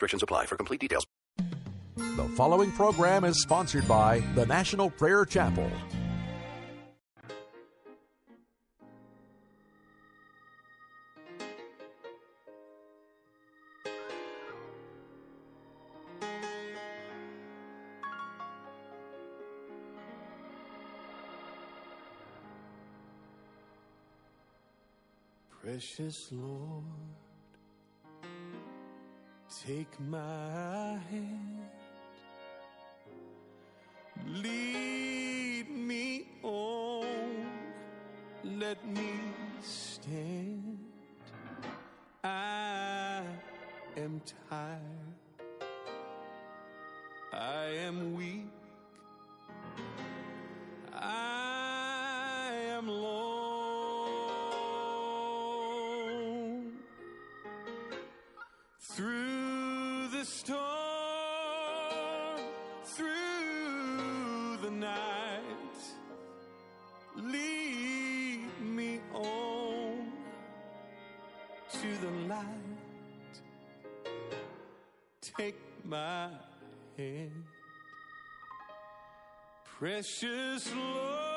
Restrictions apply. For complete details. The following program is sponsored by the National Prayer Chapel. Precious Lord, take my hand, lead me on, let me stand. I am tired, I am weak, I Take my hand, precious Lord,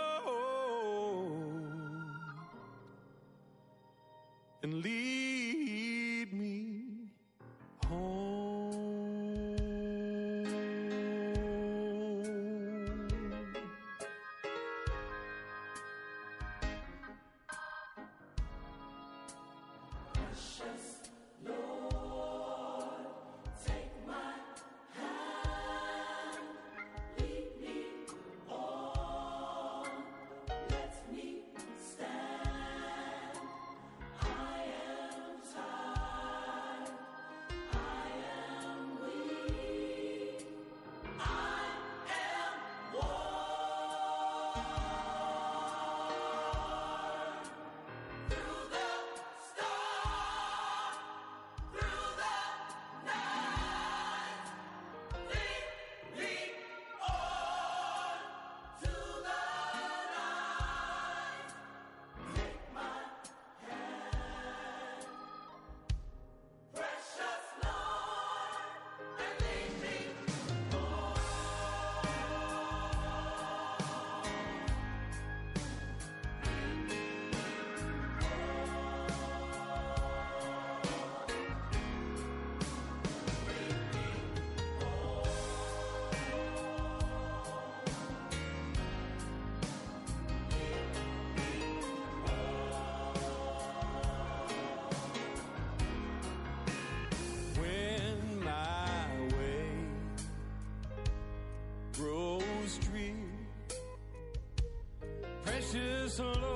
Precious Lord,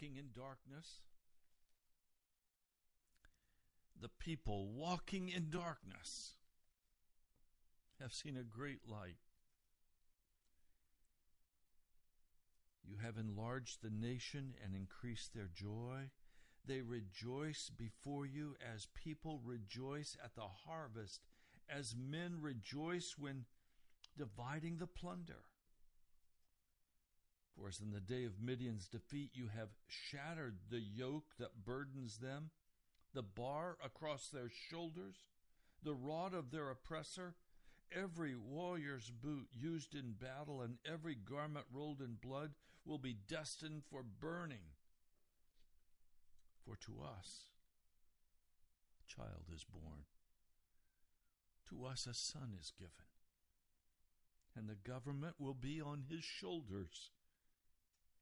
walking in darkness. The people walking in darkness have seen a great light. You have enlarged the nation and increased their joy. They rejoice before you as people rejoice at the harvest, as men rejoice when dividing the plunder. For as in the day of Midian's defeat, you have shattered the yoke that burdens them, the bar across their shoulders, the rod of their oppressor, every warrior's boot used in battle, and every garment rolled in blood will be destined for burning. For to us a child is born, to us a son is given, and the government will be on his shoulders,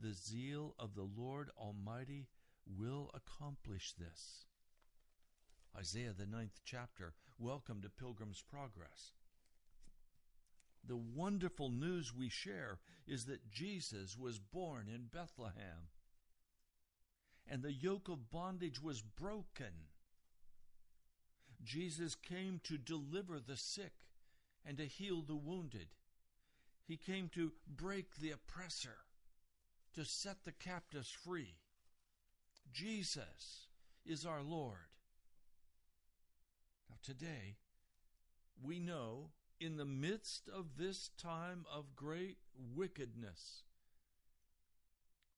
The zeal of the Lord Almighty will accomplish this. Isaiah, the ninth chapter. Welcome to Pilgrim's Progress. The wonderful news we share is that Jesus was born in Bethlehem and the yoke of bondage was broken. Jesus came to deliver the sick and to heal the wounded. He came to break the oppressor, to set the captives free. Jesus is our Lord. Now, today, we know in the midst of this time of great wickedness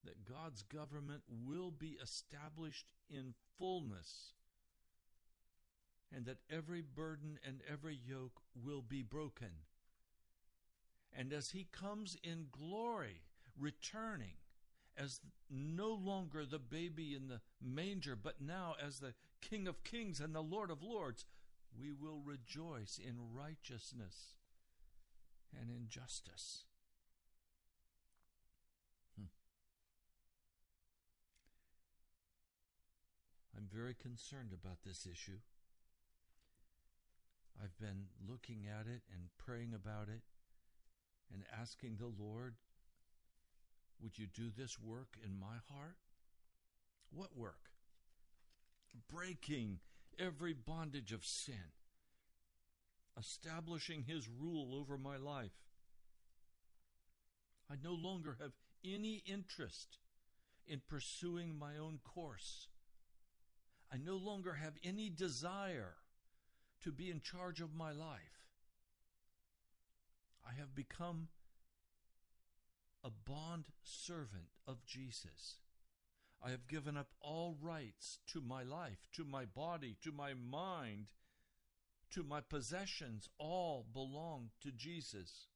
that God's government will be established in fullness and that every burden and every yoke will be broken. And as he comes in glory, returning as no longer the baby in the manger, but now as the King of kings and the Lord of lords, we will rejoice in righteousness and in justice. Hmm. I'm very concerned about this issue. I've been looking at it and praying about it and asking the Lord, would you do this work in my heart? What work? Breaking every bondage of sin, establishing His rule over my life. I no longer have any interest in pursuing my own course. I no longer have any desire to be in charge of my life. I have become a bond servant of Jesus. I have given up all rights to my life, to my body, to my mind, to my possessions. All belong to Jesus.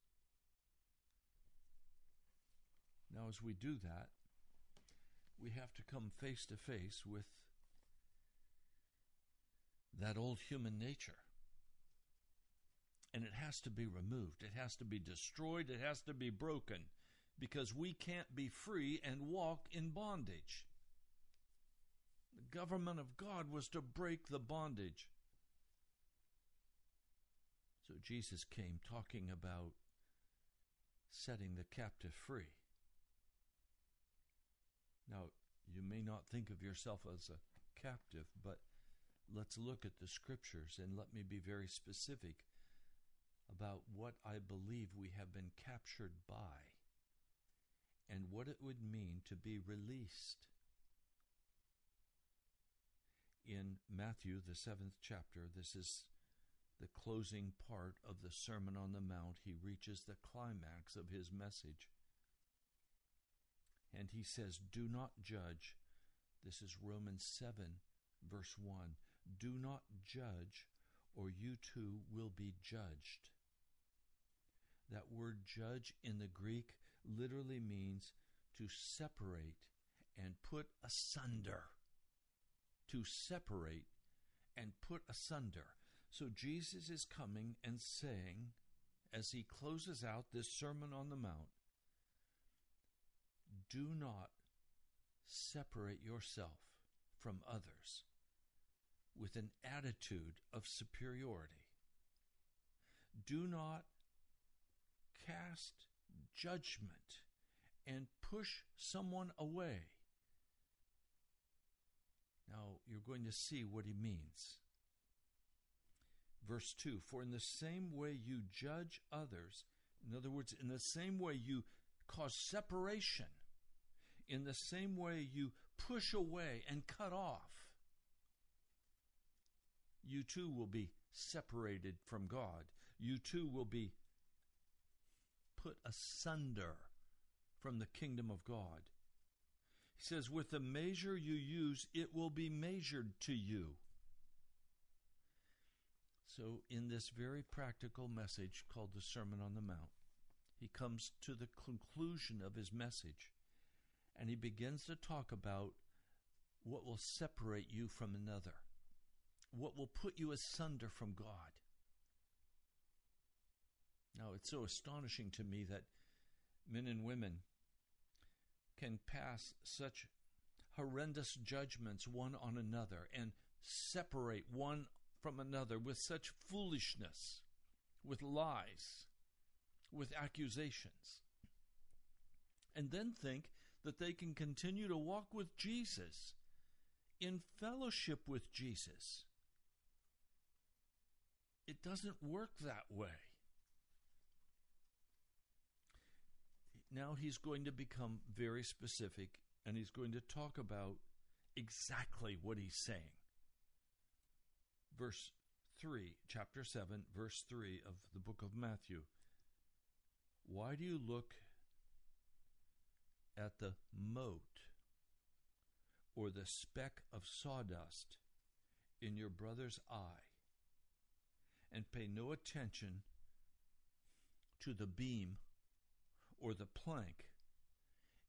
Now, as we do that, we have to come face to face with that old human nature. And it has to be removed, it has to be destroyed, it has to be broken, because we can't be free and walk in bondage. The government of God was to break the bondage. So Jesus came talking about setting the captive free. Now, you may not think of yourself as a captive, but let's look at the scriptures and let me be very specific about what I believe we have been captured by and what it would mean to be released. In Matthew, the seventh chapter, this is the closing part of the Sermon on the Mount. He reaches the climax of his message. And he says, Do not judge. This is Romans 7, verse 1. Do not judge, or you too will be judged. That word judge in the Greek literally means to separate and put asunder. To separate and put asunder. So Jesus is coming and saying, as he closes out this Sermon on the Mount, do not separate yourself from others with an attitude of superiority. Do not cast judgment and push someone away. Now, you're going to see what he means. Verse 2 For in the same way you judge others, in other words, in the same way you cause separation, in the same way you push away and cut off, you too will be separated from God. You too will be put asunder from the kingdom of God. He says, With the measure you use, it will be measured to you. So, in this very practical message called the Sermon on the Mount, he comes to the conclusion of his message and he begins to talk about what will separate you from another, what will put you asunder from God. Now, it's so astonishing to me that men and women can pass such horrendous judgments one on another and separate one from another with such foolishness, with lies, with accusations, and then think that they can continue to walk with Jesus in fellowship with Jesus. It doesn't work that way. Now he's going to become very specific and he's going to talk about exactly what he's saying. Verse 3, chapter 7, verse 3 of the book of Matthew. Why do you look at the mote or the speck of sawdust in your brother's eye and pay no attention to the beam or the plank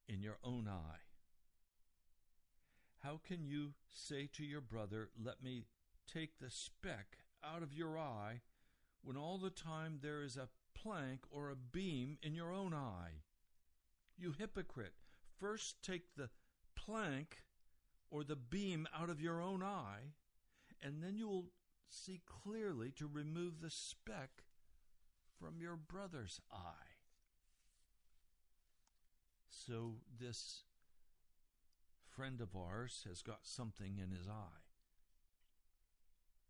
in your own eye? How can you say to your brother, Let me take the speck out of your eye, when all the time there is a plank or a beam in your own eye? You hypocrite, first take the plank or the beam out of your own eye, and then you will see clearly to remove the speck from your brother's eye. So, this friend of ours has got something in his eye.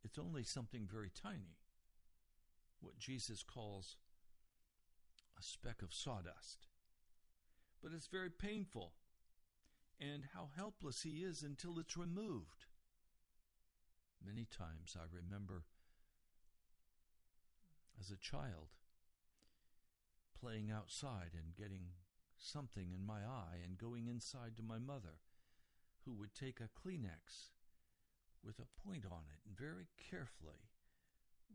It's only something very tiny, what Jesus calls a speck of sawdust. But it's very painful, and how helpless he is until it's removed. Many times I remember as a child playing outside and getting something in my eye and going inside to my mother, who would take a Kleenex with a point on it and very carefully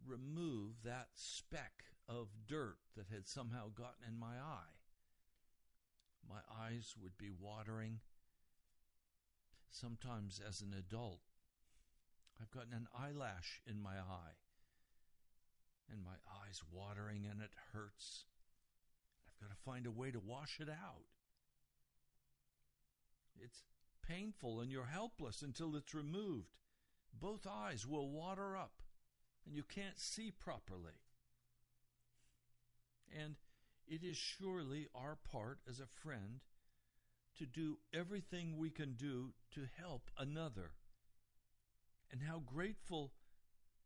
remove that speck of dirt that had somehow gotten in my eye. My eyes would be watering. Sometimes, as an adult, I've gotten an eyelash in my eye, and my eye's watering and it hurts. Got to find a way to wash it out. It's painful and you're helpless until it's removed. Both eyes will water up and you can't see properly. And it is surely our part as a friend to do everything we can do to help another. And how grateful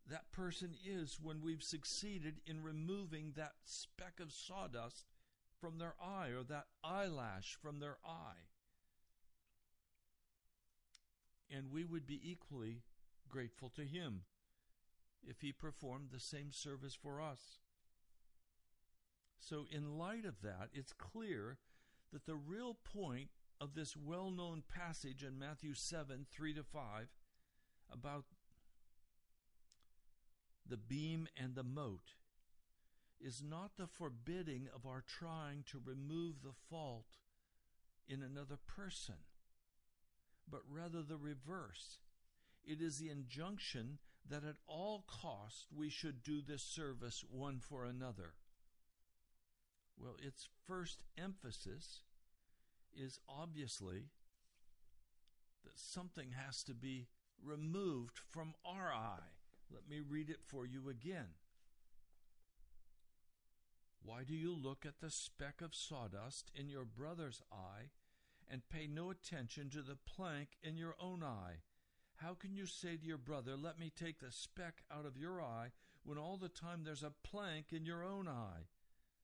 that person is when we've succeeded in removing that speck of sawdust from their eye or that eyelash from their eye. And we would be equally grateful to him if he performed the same service for us. So, in light of that, it's clear that the real point of this well known passage in Matthew 7 3 to 5 about the beam and the mote is not the forbidding of our trying to remove the fault in another person. but rather the reverse. It is the injunction that at all cost we should do this service one for another. Well, its first emphasis is obviously that something has to be removed from our eye. Let me read it for you again. Why do you look at the speck of sawdust in your brother's eye and pay no attention to the plank in your own eye? How can you say to your brother, Let me take the speck out of your eye, when all the time there's a plank in your own eye?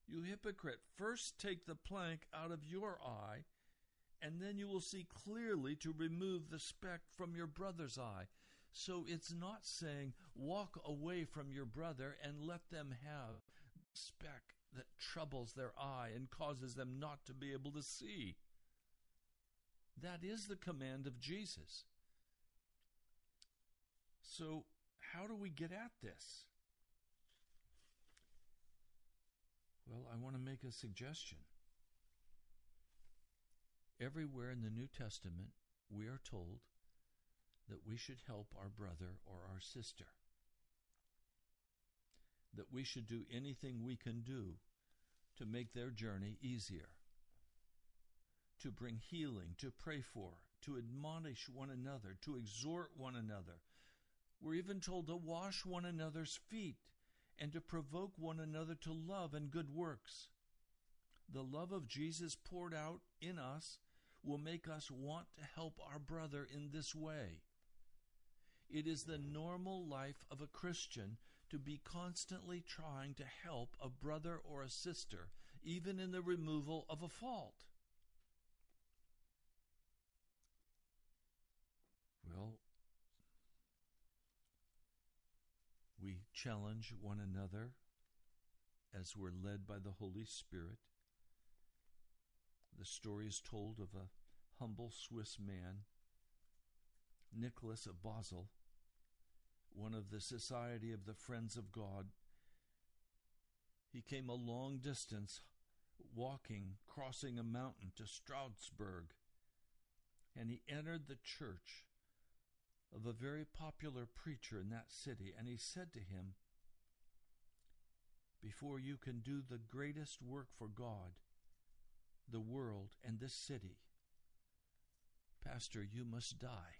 You hypocrite, first take the plank out of your eye, and then you will see clearly to remove the speck from your brother's eye. So it's not saying walk away from your brother and let them have the speck that troubles their eye and causes them not to be able to see. That is the command of Jesus. So, how do we get at this? Well, I want to make a suggestion. Everywhere in the New Testament, we are told that we should help our brother or our sister that we should do anything we can do to make their journey easier, to bring healing, to pray for, to admonish one another, to exhort one another. We're even told to wash one another's feet and to provoke one another to love and good works. The love of Jesus poured out in us will make us want to help our brother in this way. It is the normal life of a Christian to be constantly trying to help a brother or a sister, even in the removal of a fault. Well, we challenge one another as we're led by the Holy Spirit. The story is told of a humble Swiss man, Nicholas of Basel one of the Society of the Friends of God. He came a long distance walking, crossing a mountain to Strasbourg, and he entered the church of a very popular preacher in that city, and he said to him, Before you can do the greatest work for God, the world, and this city, Pastor, you must die.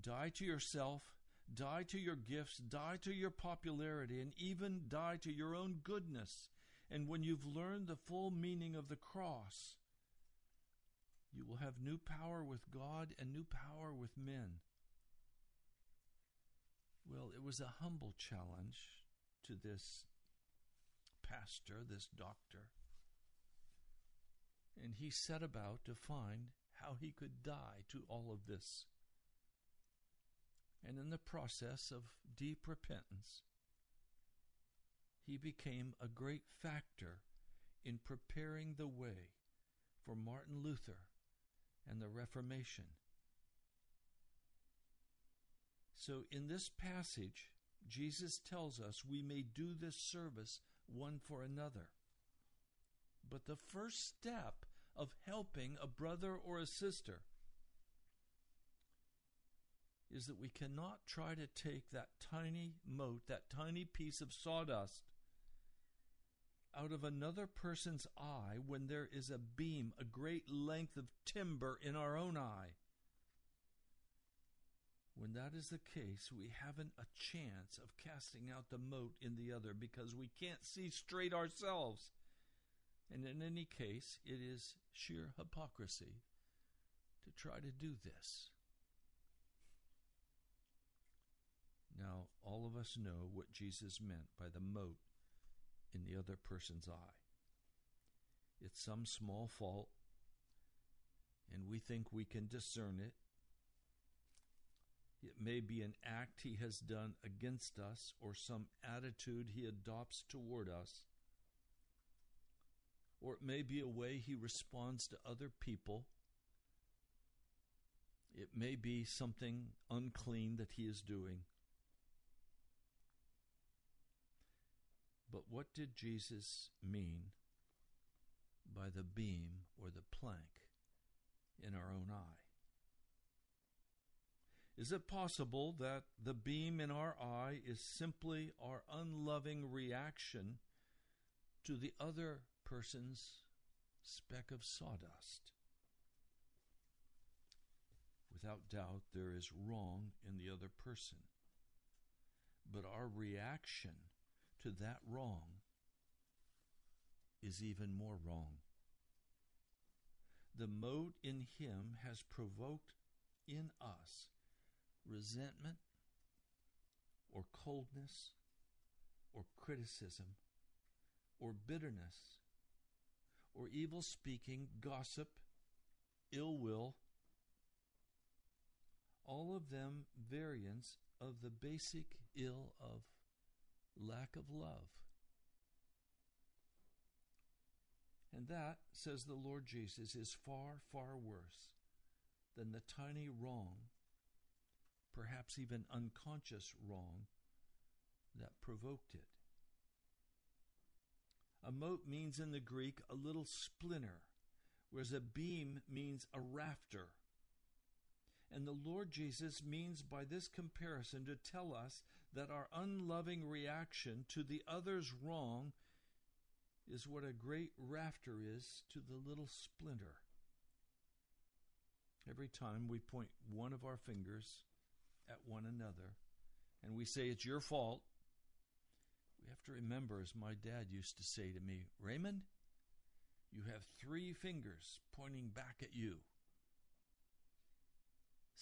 Die to yourself Die to your gifts, die to your popularity, and even die to your own goodness. And when you've learned the full meaning of the cross, you will have new power with God and new power with men. Well, it was a humble challenge to this pastor, this doctor. And he set about to find how he could die to all of this and in the process of deep repentance, he became a great factor in preparing the way for Martin Luther and the Reformation. So, in this passage, Jesus tells us we may do this service one for another. But the first step of helping a brother or a sister is that we cannot try to take that tiny mote, that tiny piece of sawdust, out of another person's eye when there is a beam, a great length of timber in our own eye. When that is the case, we haven't a chance of casting out the mote in the other because we can't see straight ourselves. And in any case, it is sheer hypocrisy to try to do this. Now, all of us know what Jesus meant by the mote in the other person's eye. It's some small fault, and we think we can discern it. It may be an act he has done against us or some attitude he adopts toward us. Or it may be a way he responds to other people. It may be something unclean that he is doing. But what did Jesus mean by the beam or the plank in our own eye? Is it possible that the beam in our eye is simply our unloving reaction to the other person's speck of sawdust? Without doubt, there is wrong in the other person. But our reaction to that wrong is even more wrong. The mote in him has provoked in us resentment or coldness or criticism or bitterness or evil speaking, gossip, ill will, all of them variants of the basic ill of lack of love. And that, says the Lord Jesus, is far, far worse than the tiny wrong, perhaps even unconscious wrong, that provoked it. A mote means in the Greek a little splinter, whereas a beam means a rafter. And the Lord Jesus means by this comparison to tell us that our unloving reaction to the other's wrong is what a great rafter is to the little splinter. Every time we point one of our fingers at one another and we say it's your fault, we have to remember, as my dad used to say to me, Raymond, you have three fingers pointing back at you.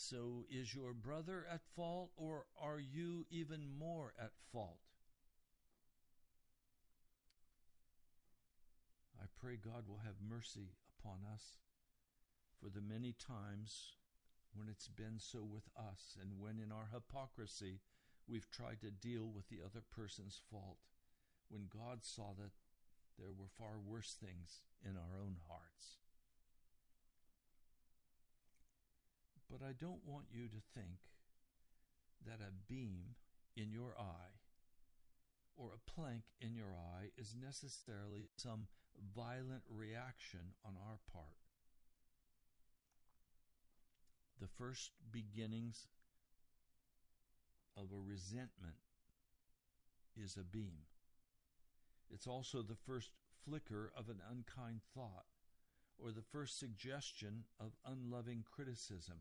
So is your brother at fault, or are you even more at fault? I pray God will have mercy upon us for the many times when it's been so with us and when in our hypocrisy we've tried to deal with the other person's fault when God saw that there were far worse things in our own hearts. But I don't want you to think that a beam in your eye or a plank in your eye is necessarily some violent reaction on our part. The first beginnings of a resentment is a beam. It's also the first flicker of an unkind thought or the first suggestion of unloving criticism.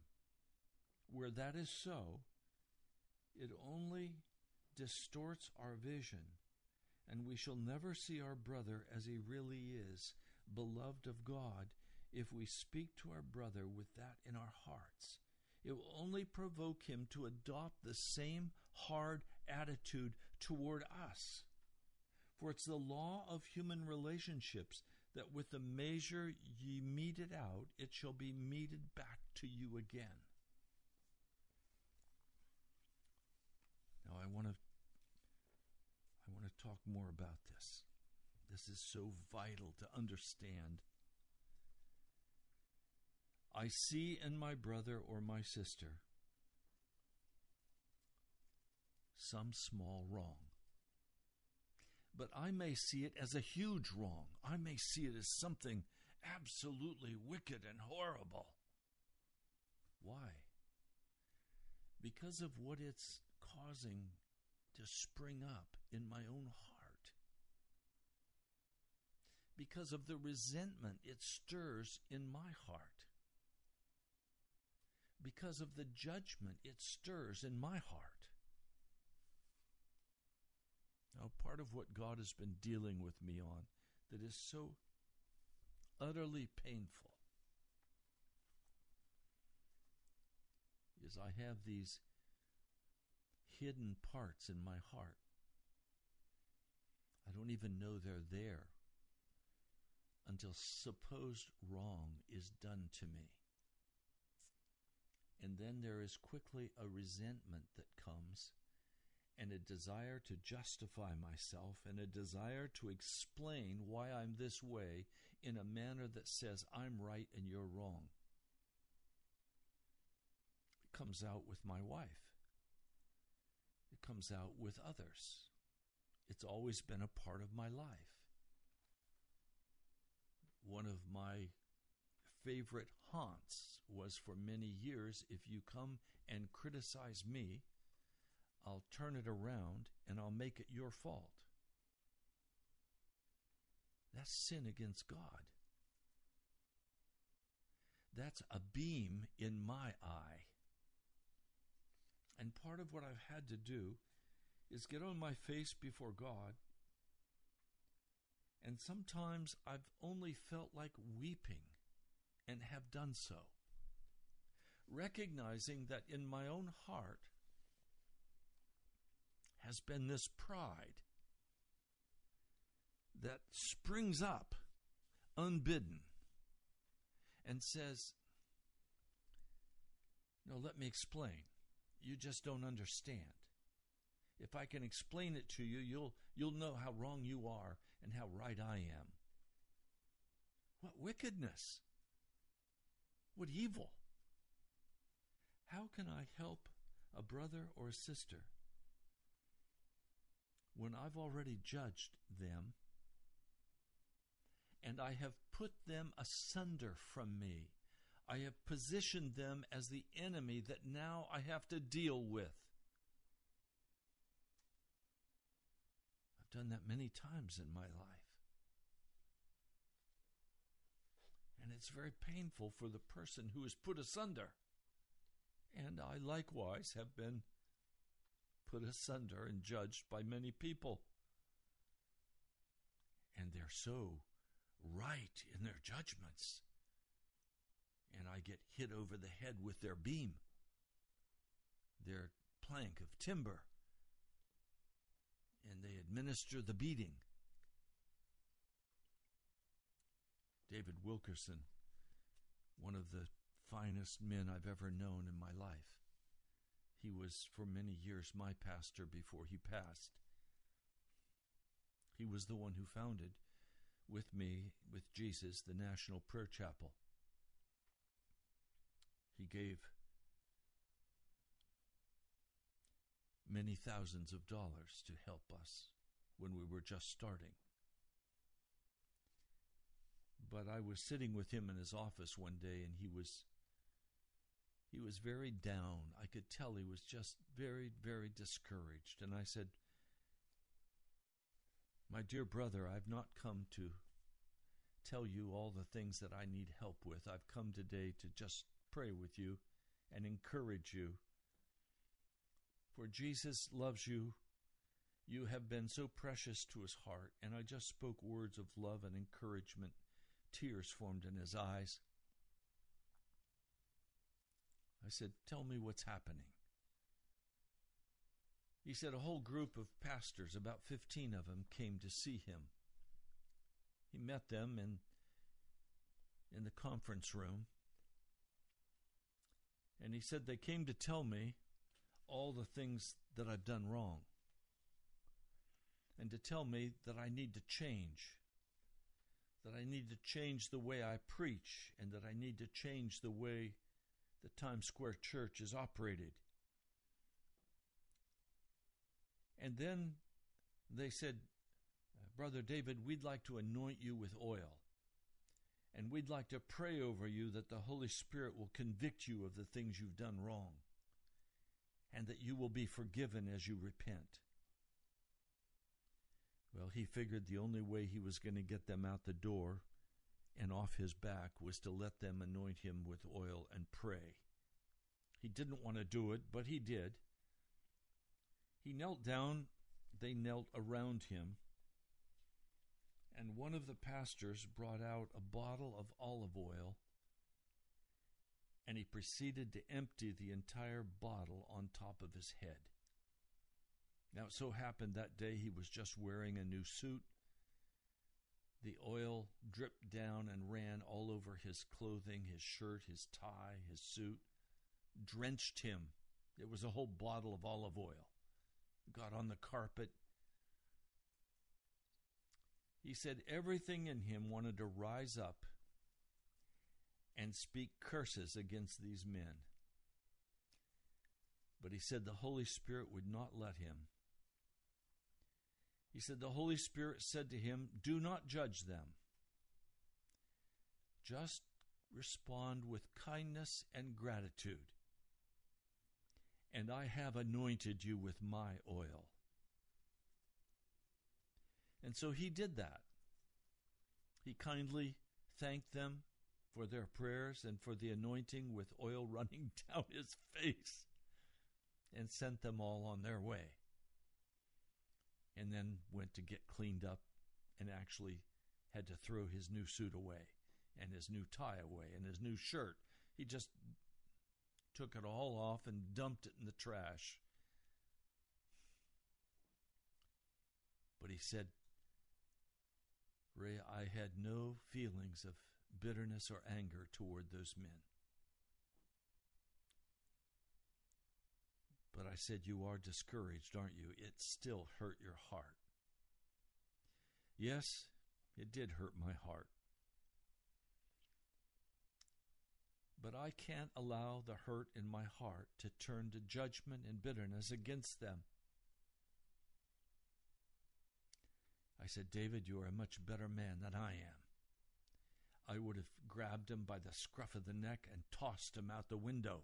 Where that is so, it only distorts our vision, and we shall never see our brother as he really is, beloved of God, if we speak to our brother with that in our hearts. It will only provoke him to adopt the same hard attitude toward us. For it's the law of human relationships that with the measure ye mete it out, it shall be meted back to you again. Now I want to I want to talk more about this. This is so vital to understand. I see in my brother or my sister some small wrong. But I may see it as a huge wrong. I may see it as something absolutely wicked and horrible. Why? Because of what it's causing to spring up in my own heart. Because of the resentment it stirs in my heart. Because of the judgment it stirs in my heart. Now, part of what God has been dealing with me on that is so utterly painful is I have these hidden parts in my heart. I don't even know they're there until supposed wrong is done to me. And then there is quickly a resentment that comes, and a desire to justify myself, and a desire to explain why I'm this way in a manner that says I'm right and you're wrong. It comes out with my wife comes out with others. It's always been a part of my life. One of my favorite haunts was for many years if you come and criticize me, I'll turn it around and I'll make it your fault. That's sin against God. That's a beam in my eye. And part of what I've had to do is get on my face before God. And sometimes I've only felt like weeping and have done so. Recognizing that in my own heart has been this pride that springs up unbidden and says, No, let me explain. You just don't understand. If I can explain it to you, you'll, you'll know how wrong you are and how right I am. What wickedness! What evil! How can I help a brother or a sister when I've already judged them and I have put them asunder from me? I have positioned them as the enemy that now I have to deal with. I've done that many times in my life. And it's very painful for the person who is put asunder. And I likewise have been put asunder and judged by many people. And they're so right in their judgments. And I get hit over the head with their beam, their plank of timber, and they administer the beating. David Wilkerson, one of the finest men I've ever known in my life. He was for many years my pastor before he passed. He was the one who founded, with me, with Jesus, the National Prayer Chapel. He gave many thousands of dollars to help us when we were just starting. But I was sitting with him in his office one day and he was he was very down. I could tell he was just very very discouraged and I said, "My dear brother, I've not come to tell you all the things that I need help with. I've come today to just pray with you and encourage you. For Jesus loves you. You have been so precious to his heart, and I just spoke words of love and encouragement. Tears formed in his eyes. I said, Tell me what's happening. He said a whole group of pastors, about 15 of them, came to see him. He met them in, in the conference room. And he said, They came to tell me all the things that I've done wrong. And to tell me that I need to change. That I need to change the way I preach. And that I need to change the way the Times Square Church is operated. And then they said, Brother David, we'd like to anoint you with oil. And we'd like to pray over you that the Holy Spirit will convict you of the things you've done wrong and that you will be forgiven as you repent. Well, he figured the only way he was going to get them out the door and off his back was to let them anoint him with oil and pray. He didn't want to do it, but he did. He knelt down, they knelt around him, and one of the pastors brought out a bottle of olive oil and he proceeded to empty the entire bottle on top of his head. Now, it so happened that day he was just wearing a new suit. The oil dripped down and ran all over his clothing, his shirt, his tie, his suit, drenched him. It was a whole bottle of olive oil. Got on the carpet, he said everything in him wanted to rise up and speak curses against these men. But he said the Holy Spirit would not let him. He said the Holy Spirit said to him, Do not judge them. Just respond with kindness and gratitude. And I have anointed you with my oil. And so he did that. He kindly thanked them for their prayers and for the anointing with oil running down his face and sent them all on their way. And then went to get cleaned up and actually had to throw his new suit away and his new tie away and his new shirt. He just took it all off and dumped it in the trash. But he said, Ray, I had no feelings of bitterness or anger toward those men. But I said, You are discouraged, aren't you? It still hurt your heart. Yes, it did hurt my heart. But I can't allow the hurt in my heart to turn to judgment and bitterness against them. I said, David, you are a much better man than I am. I would have grabbed him by the scruff of the neck and tossed him out the window.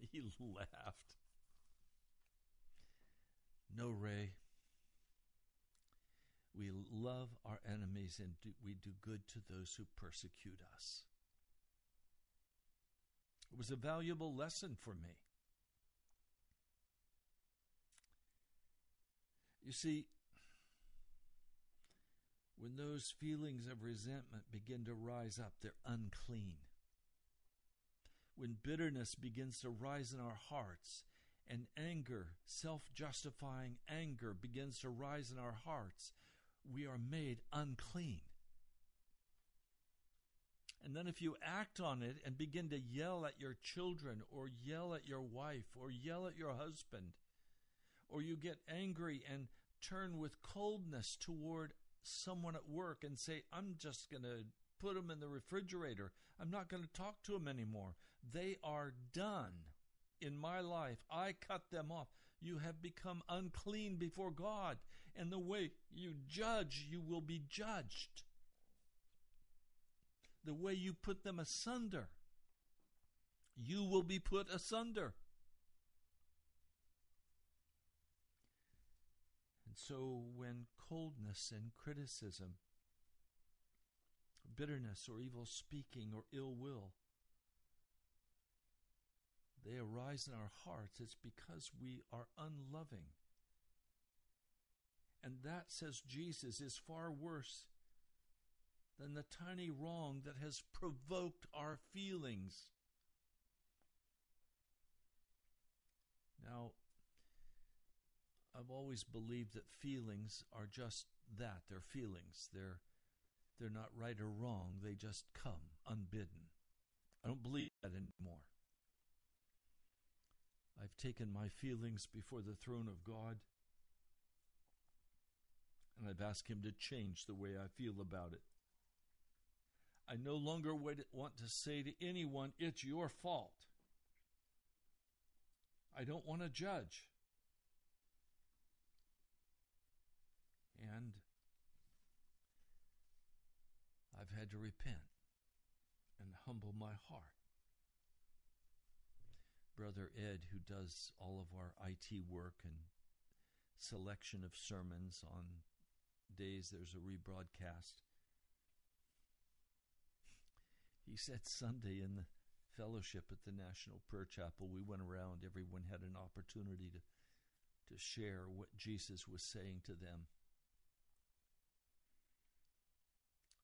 he laughed. No, Ray. We love our enemies and do, we do good to those who persecute us. It was a valuable lesson for me. You see, when those feelings of resentment begin to rise up, they're unclean. When bitterness begins to rise in our hearts, and anger, self justifying anger, begins to rise in our hearts, we are made unclean. And then, if you act on it and begin to yell at your children, or yell at your wife, or yell at your husband, or you get angry and turn with coldness toward someone at work and say, I'm just going to put them in the refrigerator, I'm not going to talk to them anymore. They are done in my life. I cut them off. You have become unclean before God. And the way you judge, you will be judged. The way you put them asunder, you will be put asunder. So when coldness and criticism, bitterness or evil speaking or ill will, they arise in our hearts, it's because we are unloving. And that, says Jesus, is far worse than the tiny wrong that has provoked our feelings. Now, I've always believed that feelings are just that. They're feelings. They're they're not right or wrong. They just come unbidden. I don't believe that anymore. I've taken my feelings before the throne of God and I've asked Him to change the way I feel about it. I no longer want to say to anyone, it's your fault. I don't want to judge. And I've had to repent and humble my heart. Brother Ed, who does all of our IT work and selection of sermons on days there's a rebroadcast, he said Sunday in the fellowship at the National Prayer Chapel, we went around, everyone had an opportunity to, to share what Jesus was saying to them.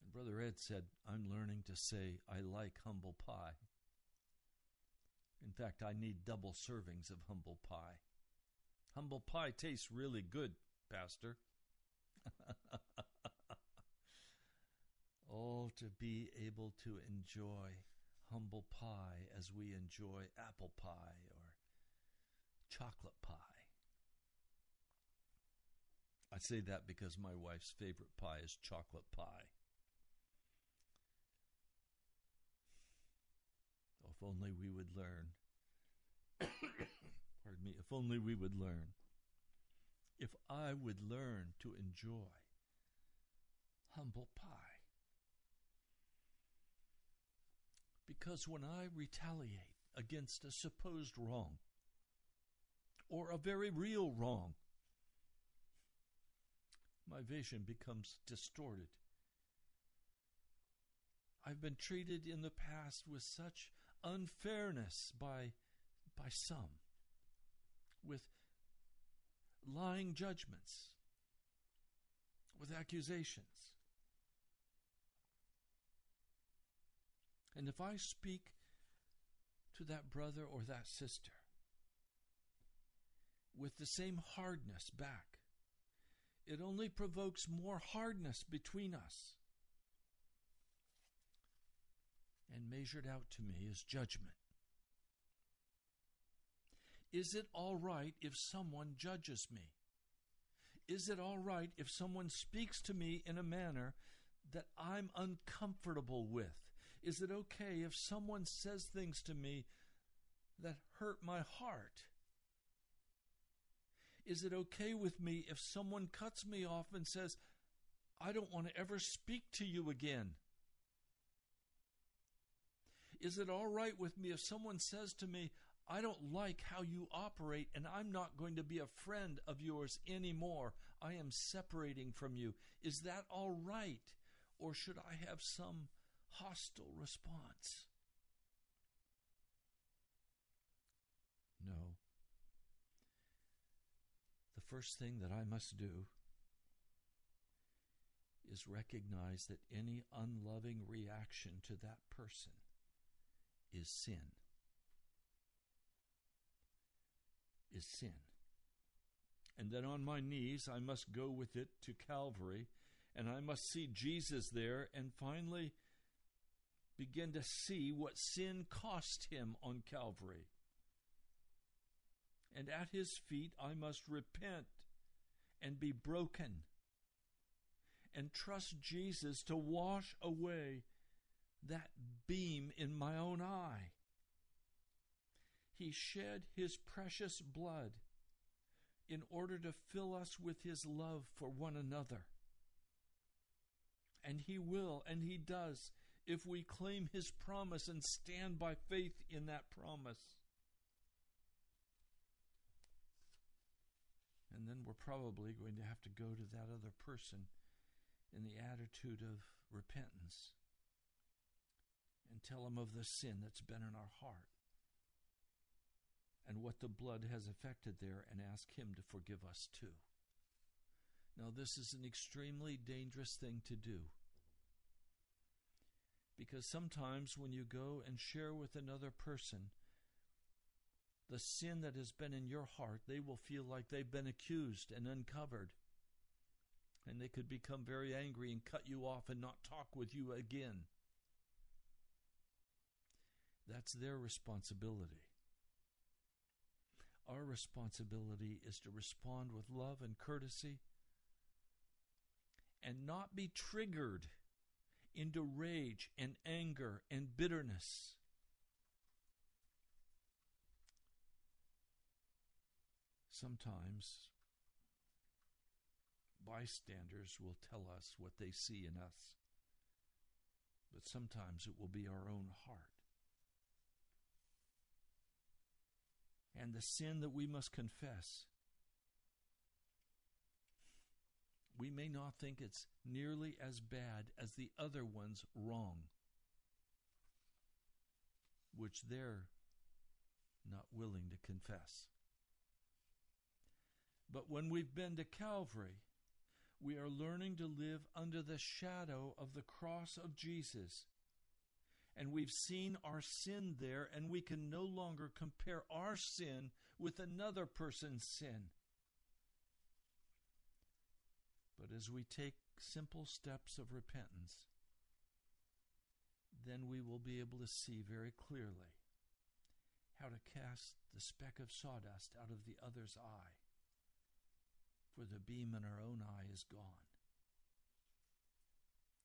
And Brother Ed said, I'm learning to say, I like humble pie. In fact, I need double servings of humble pie. Humble pie tastes really good, Pastor. oh, to be able to enjoy humble pie as we enjoy apple pie or chocolate pie. I say that because my wife's favorite pie is chocolate pie. If only we would learn. Pardon me. If only we would learn. If I would learn to enjoy humble pie. Because when I retaliate against a supposed wrong, or a very real wrong, my vision becomes distorted. I've been treated in the past with such unfairness by, by some, with lying judgments, with accusations. And if I speak to that brother or that sister with the same hardness back, it only provokes more hardness between us. And measured out to me is judgment. Is it all right if someone judges me? Is it all right if someone speaks to me in a manner that I'm uncomfortable with? Is it okay if someone says things to me that hurt my heart? Is it okay with me if someone cuts me off and says, I don't want to ever speak to you again? Is it all right with me if someone says to me, I don't like how you operate and I'm not going to be a friend of yours anymore? I am separating from you. Is that all right? Or should I have some hostile response? No. The first thing that I must do is recognize that any unloving reaction to that person is sin. Is sin. And then on my knees, I must go with it to Calvary, and I must see Jesus there, and finally begin to see what sin cost him on Calvary. And at his feet, I must repent and be broken and trust Jesus to wash away that beam in my own eye. He shed his precious blood in order to fill us with his love for one another. And he will, and he does, if we claim his promise and stand by faith in that promise. And then we're probably going to have to go to that other person in the attitude of repentance and tell him of the sin that's been in our heart and what the blood has affected there and ask him to forgive us too. Now, this is an extremely dangerous thing to do. Because sometimes when you go and share with another person the sin that has been in your heart, they will feel like they've been accused and uncovered. And they could become very angry and cut you off and not talk with you again. That's their responsibility. Our responsibility is to respond with love and courtesy and not be triggered into rage and anger and bitterness. Sometimes bystanders will tell us what they see in us, but sometimes it will be our own heart. And the sin that we must confess we may not think it's nearly as bad as the other one's wrong, which they're not willing to confess. But when we've been to Calvary, we are learning to live under the shadow of the cross of Jesus. And we've seen our sin there, and we can no longer compare our sin with another person's sin. But as we take simple steps of repentance, then we will be able to see very clearly how to cast the speck of sawdust out of the other's eye, for the beam in our own eye is gone.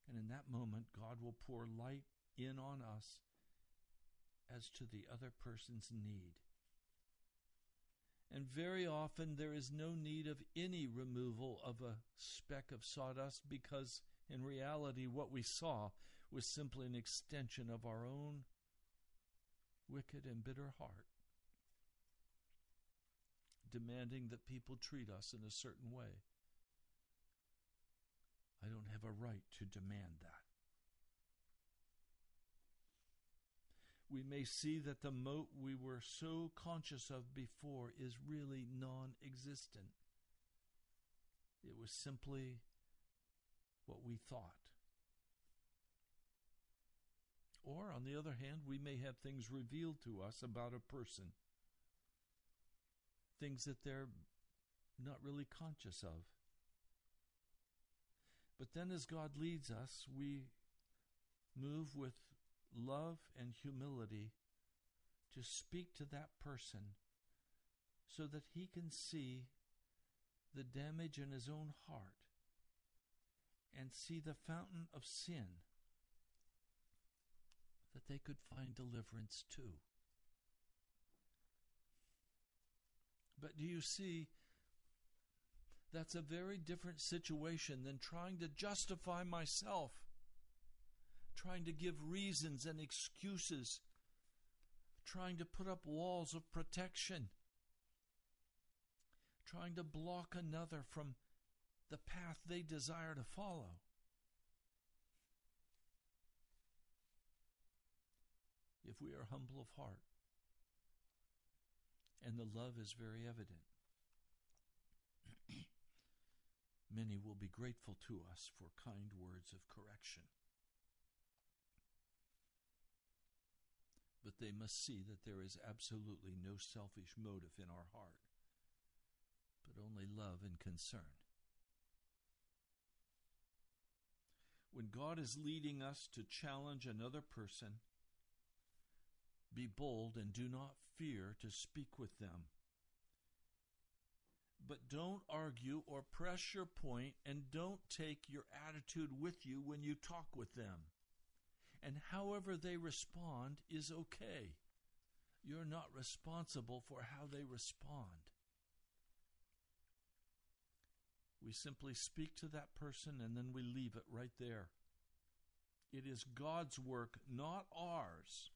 And in that moment, God will pour light in on us as to the other person's need. And very often there is no need of any removal of a speck of sawdust because, in reality, what we saw was simply an extension of our own wicked and bitter heart, demanding that people treat us in a certain way. I don't have a right to demand that. We may see that the mote we were so conscious of before is really non existent. It was simply what we thought. Or, on the other hand, we may have things revealed to us about a person, things that they're not really conscious of. But then, as God leads us, we move with love and humility to speak to that person so that he can see the damage in his own heart and see the fountain of sin that they could find deliverance too. But do you see? That's a very different situation than trying to justify myself, trying to give reasons and excuses, trying to put up walls of protection, trying to block another from the path they desire to follow. If we are humble of heart, and the love is very evident. Many will be grateful to us for kind words of correction. But they must see that there is absolutely no selfish motive in our heart, but only love and concern. When God is leading us to challenge another person, be bold and do not fear to speak with them. But don't argue or press your point, and don't take your attitude with you when you talk with them. And however they respond is okay. You're not responsible for how they respond. We simply speak to that person and then we leave it right there. It is God's work, not ours,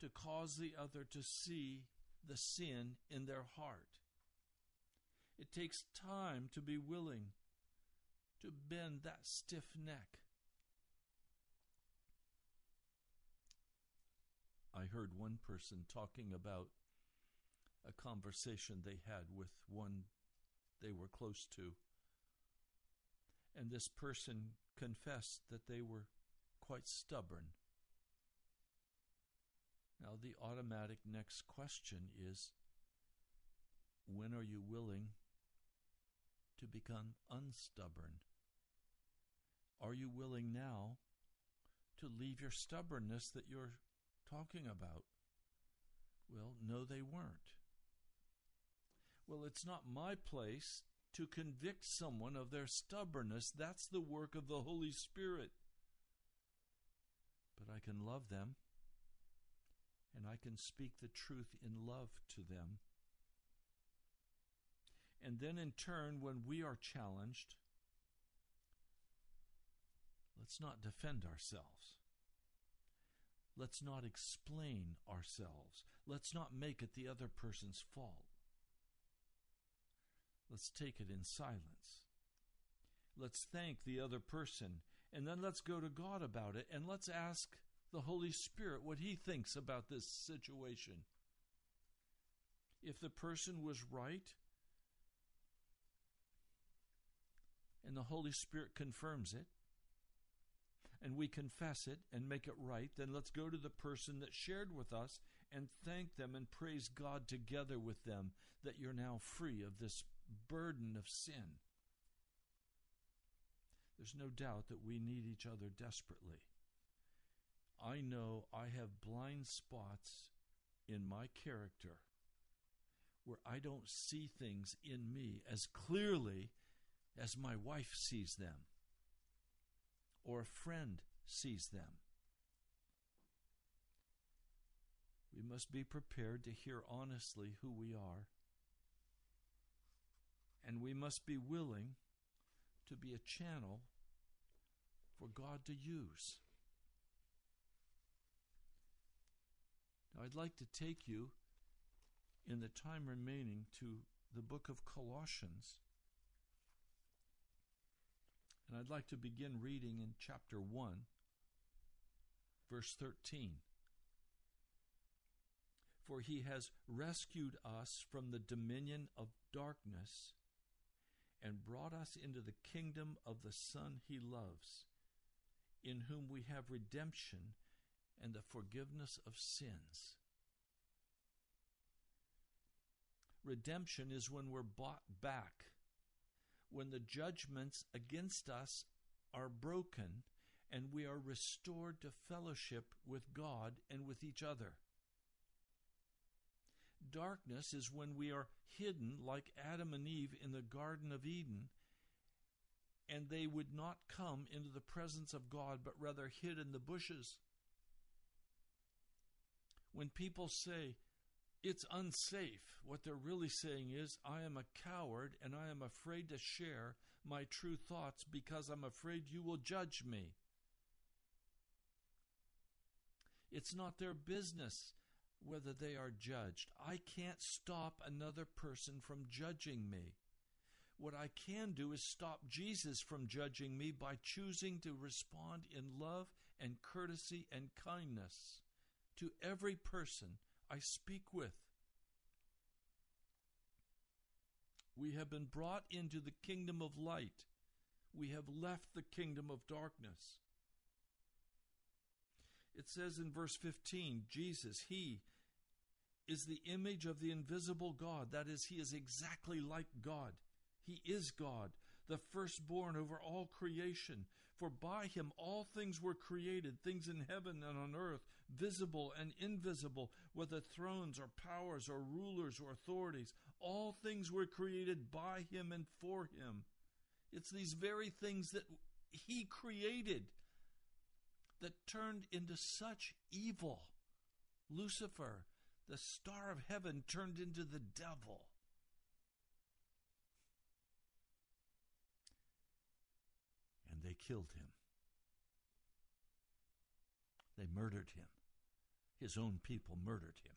to cause the other to see the sin in their heart. It takes time to be willing to bend that stiff neck. I heard one person talking about a conversation they had with one they were close to. And this person confessed that they were quite stubborn. Now, the automatic next question is when are you willing to become unstubborn? Are you willing now to leave your stubbornness that you're talking about? Well, no, they weren't. Well, it's not my place to convict someone of their stubbornness. That's the work of the Holy Spirit. But I can love them and I can speak the truth in love to them. And then, in turn, when we are challenged, let's not defend ourselves. Let's not explain ourselves. Let's not make it the other person's fault. Let's take it in silence. Let's thank the other person, and then let's go to God about it, and let's ask the Holy Spirit what he thinks about this situation. If the person was right, and the Holy Spirit confirms it, and we confess it and make it right, then let's go to the person that shared with us and thank them and praise God together with them that you're now free of this burden of sin. There's no doubt that we need each other desperately. I know I have blind spots in my character where I don't see things in me as clearly as my wife sees them or a friend sees them. We must be prepared to hear honestly who we are, and we must be willing to be a channel for God to use. I'd like to take you in the time remaining to the book of Colossians. And I'd like to begin reading in chapter 1, verse 13. For he has rescued us from the dominion of darkness and brought us into the kingdom of the Son he loves, in whom we have redemption and the forgiveness of sins. Redemption is when we're bought back, when the judgments against us are broken, and we are restored to fellowship with God and with each other. Darkness is when we are hidden like Adam and Eve in the Garden of Eden, and they would not come into the presence of God, but rather hid in the bushes. When people say, it's unsafe. What they're really saying is, I am a coward and I am afraid to share my true thoughts because I'm afraid you will judge me. It's not their business whether they are judged. I can't stop another person from judging me. What I can do is stop Jesus from judging me by choosing to respond in love and courtesy and kindness to every person I speak with. We have been brought into the kingdom of light. We have left the kingdom of darkness. It says in verse 15 Jesus, He is the image of the invisible God. That is, He is exactly like God. He is God, the firstborn over all creation. For by Him all things were created, things in heaven and on earth, visible and invisible, whether thrones or powers or rulers or authorities. All things were created by Him and for Him. It's these very things that He created that turned into such evil. Lucifer, the star of heaven, turned into the devil. And they killed him. They murdered him. His own people murdered him.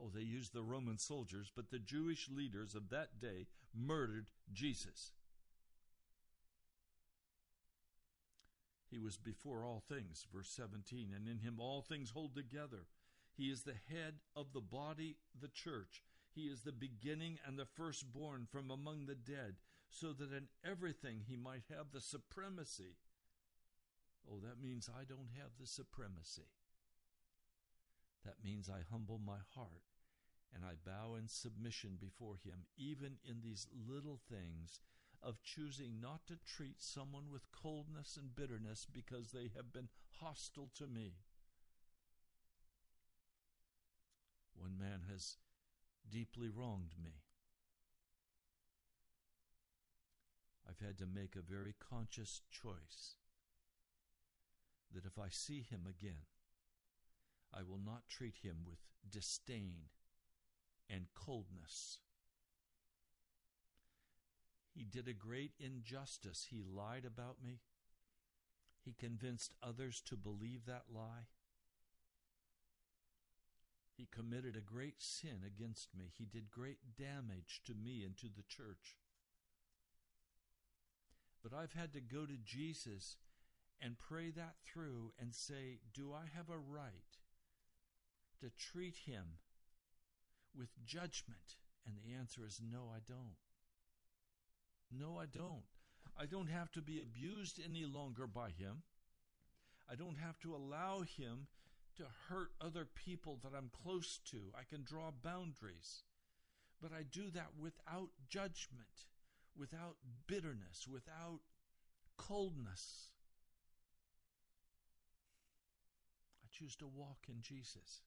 Oh, they used the Roman soldiers, but the Jewish leaders of that day murdered Jesus. He was before all things, verse 17, and in him all things hold together. He is the head of the body, the church. He is the beginning and the firstborn from among the dead, so that in everything he might have the supremacy. Oh, that means I don't have the supremacy. That means I humble my heart and I bow in submission before Him, even in these little things of choosing not to treat someone with coldness and bitterness because they have been hostile to me. One man has deeply wronged me. I've had to make a very conscious choice that if I see him again, I will not treat him with disdain and coldness. He did a great injustice. He lied about me. He convinced others to believe that lie. He committed a great sin against me. He did great damage to me and to the church. But I've had to go to Jesus and pray that through and say, Do I have a right to treat him with judgment? And the answer is no, I don't. No, I don't. I don't have to be abused any longer by him. I don't have to allow him to hurt other people that I'm close to. I can draw boundaries. But I do that without judgment, without bitterness, without coldness. I choose to walk in Jesus.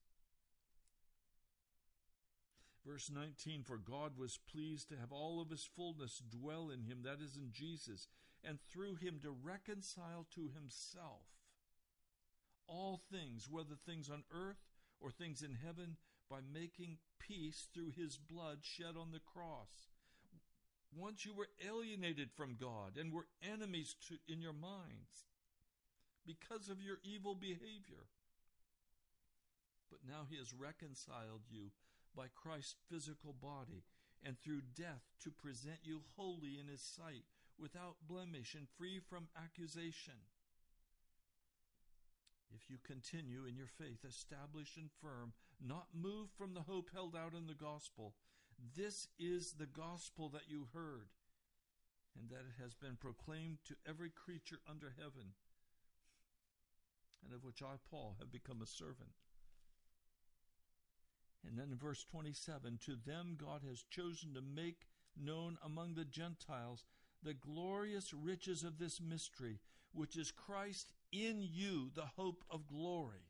Verse 19 For God was pleased to have all of his fullness dwell in him, that is, in Jesus, and through him to reconcile to himself all things, whether things on earth or things in heaven, by making peace through his blood shed on the cross. Once you were alienated from God and were enemies to, in your minds because of your evil behavior. But now he has reconciled you by Christ's physical body, and through death to present you holy in his sight, without blemish and free from accusation. If you continue in your faith, established and firm, not moved from the hope held out in the gospel, this is the gospel that you heard, and that it has been proclaimed to every creature under heaven, and of which I, Paul, have become a servant. And then in verse 27 To them God has chosen to make known among the Gentiles the glorious riches of this mystery, which is Christ in you, the hope of glory.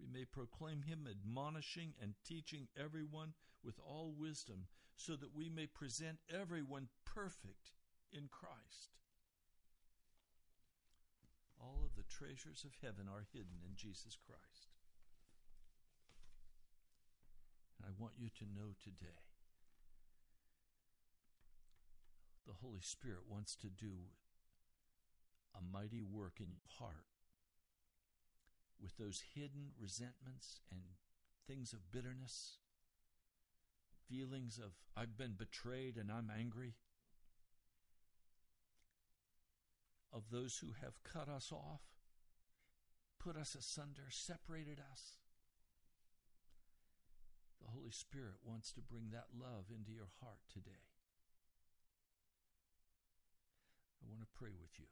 We may proclaim him admonishing and teaching everyone with all wisdom, so that we may present everyone perfect in Christ. All of the treasures of heaven are hidden in Jesus Christ. And I want you to know today the Holy Spirit wants to do a mighty work in your heart with those hidden resentments and things of bitterness, feelings of, I've been betrayed and I'm angry, of those who have cut us off, put us asunder, separated us. The Holy Spirit wants to bring that love into your heart today. I want to pray with you.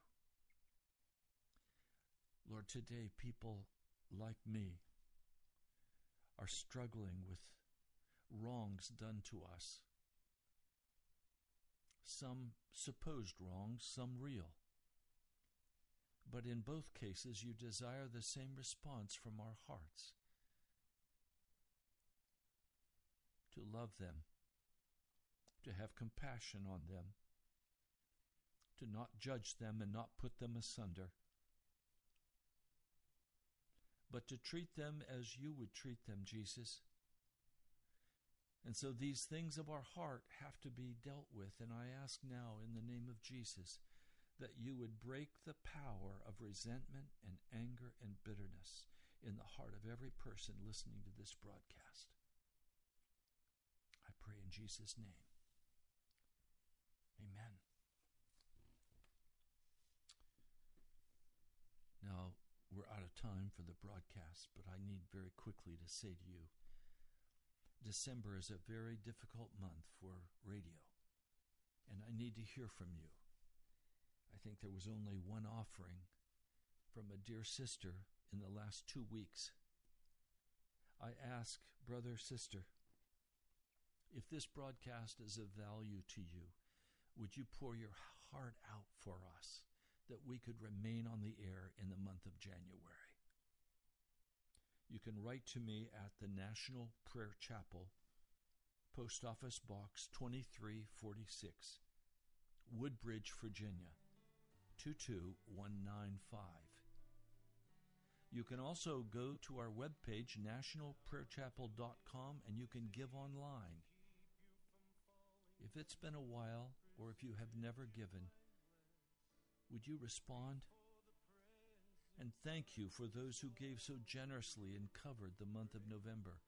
Lord, today people like me are struggling with wrongs done to us. Some supposed wrongs, some real. But in both cases, you desire the same response from our hearts to love them, to have compassion on them, to not judge them and not put them asunder but to treat them as you would treat them, Jesus. And so these things of our heart have to be dealt with. And I ask now, in the name of Jesus, that you would break the power of resentment and anger and bitterness in the heart of every person listening to this broadcast. I pray in Jesus' name. Amen. Now, we're out of time for the broadcast, but I need very quickly to say to you December is a very difficult month for radio, and I need to hear from you. I think there was only one offering from a dear sister in the last two weeks. I ask, brother, sister, if this broadcast is of value to you, would you pour your heart out for us? That we could remain on the air in the month of January. You can write to me at the National Prayer Chapel, Post Office Box 2346, Woodbridge, Virginia 22195. You can also go to our webpage, nationalprayerchapel.com, and you can give online. If it's been a while, or if you have never given, would you respond? And thank you for those who gave so generously and covered the month of November.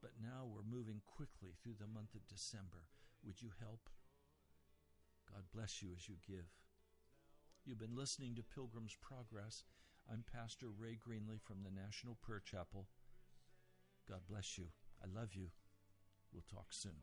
But now we're moving quickly through the month of December. Would you help? God bless you as you give. You've been listening to Pilgrim's Progress. I'm Pastor Ray Greenley from the National Prayer Chapel. God bless you. I love you. We'll talk soon.